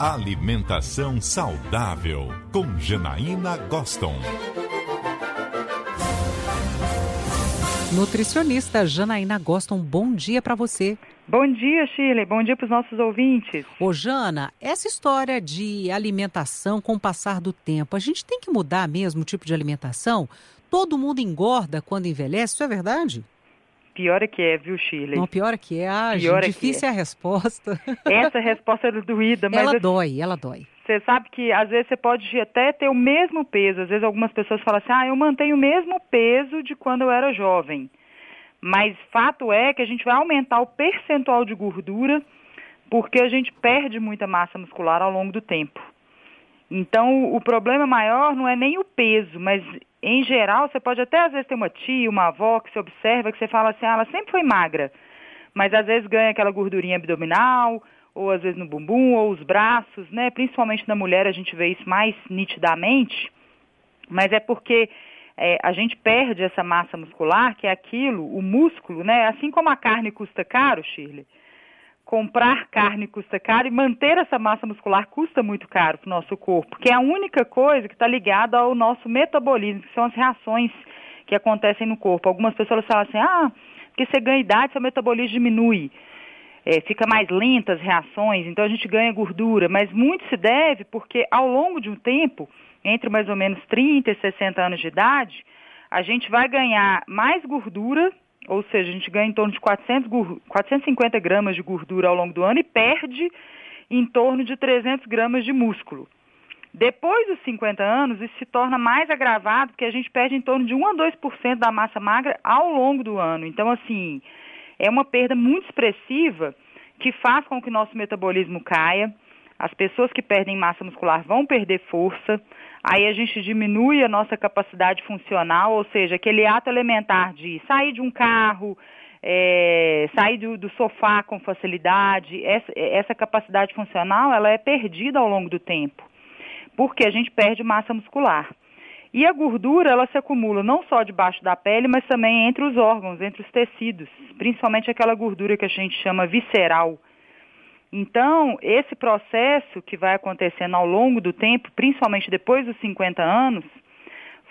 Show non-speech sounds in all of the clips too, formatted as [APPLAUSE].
Alimentação saudável com Janaína Goston. Nutricionista Janaína Goston, bom dia para você. Bom dia, Shirley. Bom dia para os nossos ouvintes. Ô, Jana, essa história de alimentação com o passar do tempo, a gente tem que mudar mesmo o tipo de alimentação? Todo mundo engorda quando envelhece, isso é verdade? Pior é que é, viu, Shirley? Não, pior é que é. Ah, pior gente, é difícil é. é a resposta. [LAUGHS] Essa resposta é doída, mas... Ela dói, ela dói. Você sabe que às vezes você pode até ter o mesmo peso. Às vezes algumas pessoas falam assim, ah, eu mantenho o mesmo peso de quando eu era jovem. Mas fato é que a gente vai aumentar o percentual de gordura porque a gente perde muita massa muscular ao longo do tempo. Então, o problema maior não é nem o peso, mas em geral, você pode até às vezes ter uma tia, uma avó que você observa que você fala assim, ah, ela sempre foi magra, mas às vezes ganha aquela gordurinha abdominal, ou às vezes no bumbum, ou os braços, né? Principalmente na mulher a gente vê isso mais nitidamente, mas é porque é, a gente perde essa massa muscular, que é aquilo, o músculo, né? Assim como a carne custa caro, Shirley, comprar carne custa caro e manter essa massa muscular custa muito caro para o nosso corpo, que é a única coisa que está ligada ao nosso metabolismo, que são as reações que acontecem no corpo. Algumas pessoas falam assim, ah, porque você ganha idade, seu metabolismo diminui, é, fica mais lenta as reações, então a gente ganha gordura, mas muito se deve porque ao longo de um tempo, entre mais ou menos 30 e 60 anos de idade, a gente vai ganhar mais gordura ou seja, a gente ganha em torno de 400, 450 gramas de gordura ao longo do ano e perde em torno de 300 gramas de músculo. Depois dos 50 anos, isso se torna mais agravado, porque a gente perde em torno de 1 a 2% da massa magra ao longo do ano. Então, assim, é uma perda muito expressiva que faz com que nosso metabolismo caia. As pessoas que perdem massa muscular vão perder força aí a gente diminui a nossa capacidade funcional, ou seja, aquele ato elementar de sair de um carro, é, sair do, do, sofá com facilidade, essa, essa capacidade funcional ela é perdida ao longo do tempo, porque a gente perde massa muscular. E a gordura, ela se acumula não só debaixo da pele, mas também entre os órgãos, entre os tecidos, principalmente aquela gordura que a gente chama visceral, então, esse processo que vai acontecendo ao longo do tempo, principalmente depois dos 50 anos,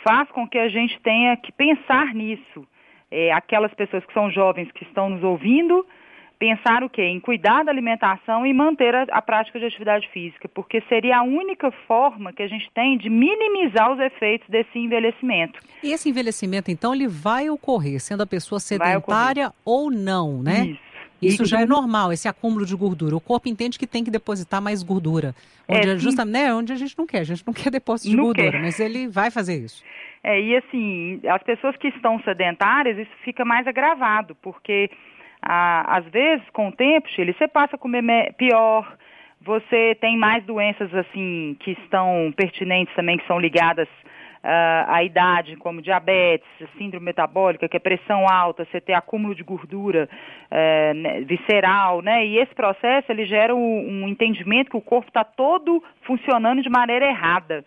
faz com que a gente tenha que pensar nisso. É, aquelas pessoas que são jovens que estão nos ouvindo, pensar o quê? Em cuidar da alimentação e manter a, a, prática de atividade física, porque seria a única forma que a gente tem de minimizar os efeitos desse envelhecimento. E esse envelhecimento, então, ele vai ocorrer, sendo a pessoa sedentária ou não, né? Isso. Isso já é normal, esse acúmulo de gordura. O corpo entende que tem que depositar mais gordura. Onde, é, justa, né, onde a gente não quer, a gente não quer [LAUGHS] depósito de gordura, quer. mas ele vai fazer isso. É, e assim, as pessoas que estão sedentárias, isso fica mais agravado, porque ah, às vezes, com o tempo, Chile, você passa a comer pior, você tem mais doenças assim que estão pertinentes também, que são ligadas a idade, como diabetes, síndrome metabólica, que é pressão alta, você ter acúmulo de gordura uh, visceral, né? E esse processo ele gera um, um entendimento que o corpo está todo funcionando de maneira errada.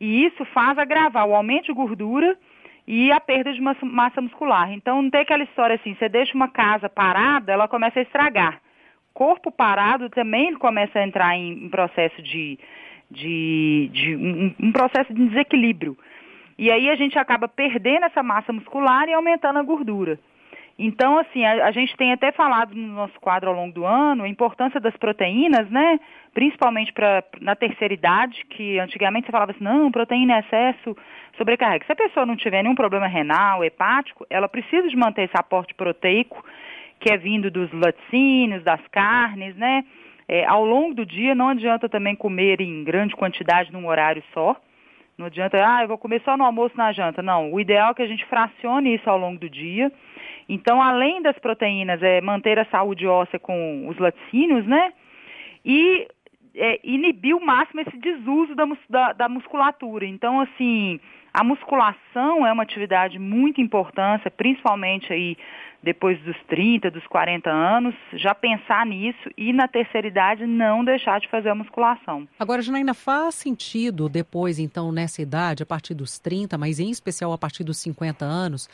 E isso faz agravar o aumento de gordura e a perda de massa muscular. Então não tem aquela história assim, você deixa uma casa parada, ela começa a estragar. Corpo parado também ele começa a entrar em, em processo de de, de um, um processo de desequilíbrio. E aí a gente acaba perdendo essa massa muscular e aumentando a gordura. Então, assim, a, a, gente tem até falado no nosso quadro ao longo do ano a importância das proteínas, né? Principalmente pra, na terceira idade, que antigamente você falava assim, não, proteína em excesso sobrecarrega. Se a pessoa não tiver nenhum problema renal, hepático, ela precisa de manter esse aporte proteico, que é vindo dos laticínios, das carnes, né? É, ao longo do dia, não adianta também comer em grande quantidade num horário só. Não adianta, ah, eu vou comer só no almoço na janta. Não, o ideal é que a gente fracione isso ao longo do dia. Então, além das proteínas, é manter a saúde óssea com os laticínios, né? E é, inibir o máximo esse desuso da, da, da musculatura. Então, assim, a musculação é uma atividade muito importante, principalmente aí depois dos 30, dos 40 anos, já pensar nisso e na terceira idade não deixar de fazer a musculação. Agora, Janaína, faz sentido depois, então, nessa idade, a partir dos 30, mas em especial a partir dos 50 anos,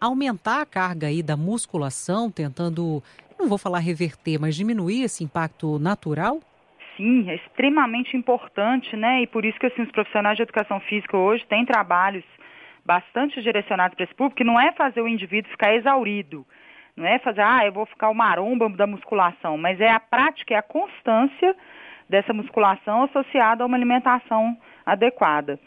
aumentar a carga aí da musculação, tentando, não vou falar reverter, mas diminuir esse impacto natural? Sim, é extremamente importante, né? E por isso que assim, os profissionais de educação física hoje têm trabalhos bastante direcionados para esse público, que não é fazer o indivíduo ficar exaurido, não é fazer, ah, eu vou ficar o maromba da musculação, mas é a prática, é a constância dessa musculação associada a uma alimentação adequada.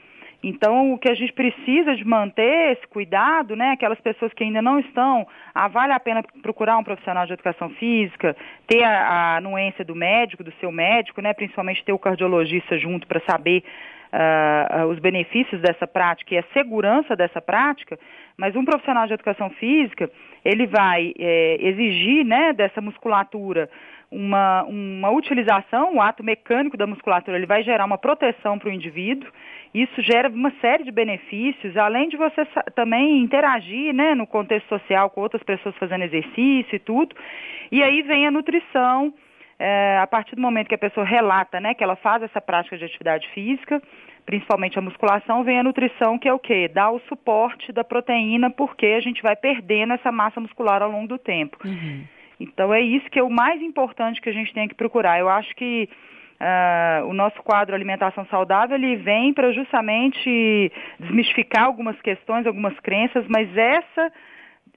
Então, o que a gente precisa de manter esse cuidado, né? Aquelas pessoas que ainda não estão, ah, vale a pena procurar um profissional de educação física, ter a, a anuência do médico, do seu médico, né? Principalmente ter o cardiologista junto para saber uh, os benefícios dessa prática e a segurança dessa prática. Mas um profissional de educação física, ele vai é, exigir, né? Dessa musculatura uma, uma utilização, o ato mecânico da musculatura, ele vai gerar uma proteção para o indivíduo. Isso gera uma série de benefícios, além de você também interagir né, no contexto social com outras pessoas fazendo exercício e tudo. E aí vem a nutrição, é, a partir do momento que a pessoa relata né, que ela faz essa prática de atividade física, principalmente a musculação, vem a nutrição, que é o quê? Dá o suporte da proteína, porque a gente vai perdendo essa massa muscular ao longo do tempo. Uhum. Então é isso que é o mais importante que a gente tem que procurar. Eu acho que uh, o nosso quadro Alimentação Saudável ele vem para justamente desmistificar algumas questões, algumas crenças, mas essa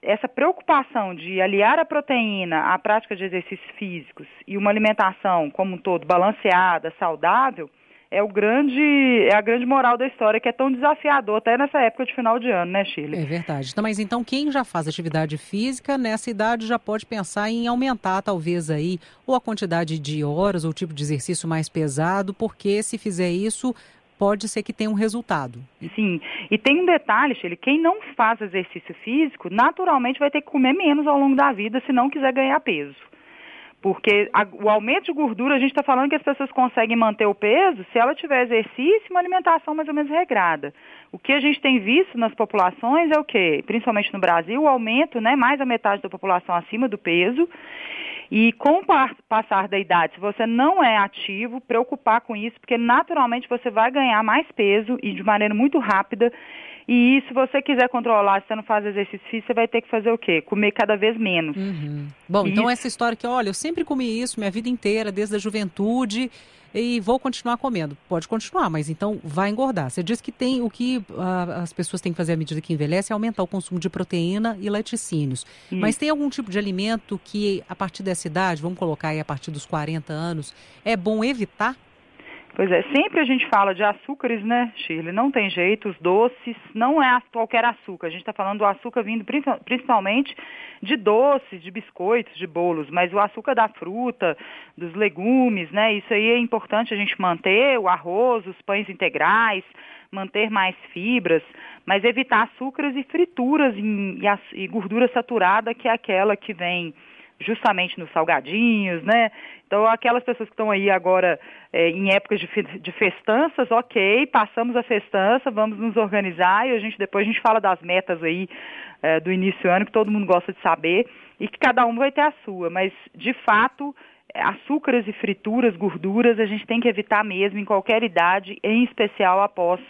essa preocupação de aliar a proteína à prática de exercícios físicos e uma alimentação como um todo balanceada, saudável, é o grande é a grande moral da história que é tão desafiador até nessa época de final de ano, né, Chile? É verdade. Então, mas então quem já faz atividade física nessa idade já pode pensar em aumentar talvez aí ou a quantidade de horas ou o tipo de exercício mais pesado, porque se fizer isso pode ser que tenha um resultado. Sim, e tem um detalhe, Chile, quem não faz exercício físico, naturalmente vai ter que comer menos ao longo da vida se não quiser ganhar peso. Porque a, o aumento de gordura, a gente está falando que as pessoas conseguem manter o peso se ela tiver exercício e uma alimentação mais ou menos regrada. O que a gente tem visto nas populações é o quê? Principalmente no Brasil, o aumento, né, mais da metade da população acima do peso. E com o passar da idade, se você não é ativo, preocupar com isso, porque naturalmente você vai ganhar mais peso e de maneira muito rápida e se você quiser controlar, se você não faz exercício físico, você vai ter que fazer o quê? Comer cada vez menos. Uhum. Bom, então essa história que, olha, eu sempre comi isso minha vida inteira, desde a juventude, e vou continuar comendo. Pode continuar, mas então vai engordar. Você diz que tem o que uh, as pessoas têm que fazer à medida que envelhece é aumentar o consumo de proteína e laticínios. Isso. Mas tem algum tipo de alimento que, a partir dessa idade, vamos colocar aí a partir dos 40 anos, é bom evitar? Pois é, sempre a gente fala de açúcares, né, Shirley? Não tem jeito, os doces, não é qualquer açúcar. A gente está falando do açúcar vindo principalmente de doces, de biscoitos, de bolos, mas o açúcar da fruta, dos legumes, né? Isso aí é importante a gente manter, o arroz, os pães integrais, manter mais fibras, mas evitar açúcares e frituras e, e gordura saturada, que é aquela que vem justamente nos salgadinhos, né? Então, aquelas pessoas que estão aí agora é, em épocas de, de festanças, ok, passamos a festança, vamos nos organizar e a gente depois a gente fala das metas aí é, do início do ano, que todo mundo gosta de saber, e que cada um vai ter a sua, mas de fato açúcares e frituras, gorduras, a gente tem que evitar mesmo em qualquer idade, em especial após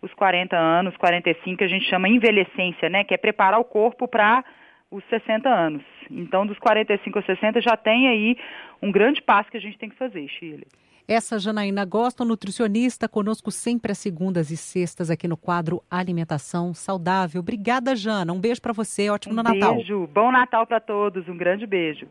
os 40 anos, 45, que a gente chama envelhecência, né? Que é preparar o corpo para os 60 anos. Então, dos 45 aos 60 já tem aí um grande passo que a gente tem que fazer, Shirley. Essa Janaína Gosta, nutricionista, conosco sempre às segundas e sextas aqui no quadro Alimentação Saudável. Obrigada, Jana. Um beijo para você. Ótimo um Natal. Beijo. Bom Natal para todos. Um grande beijo.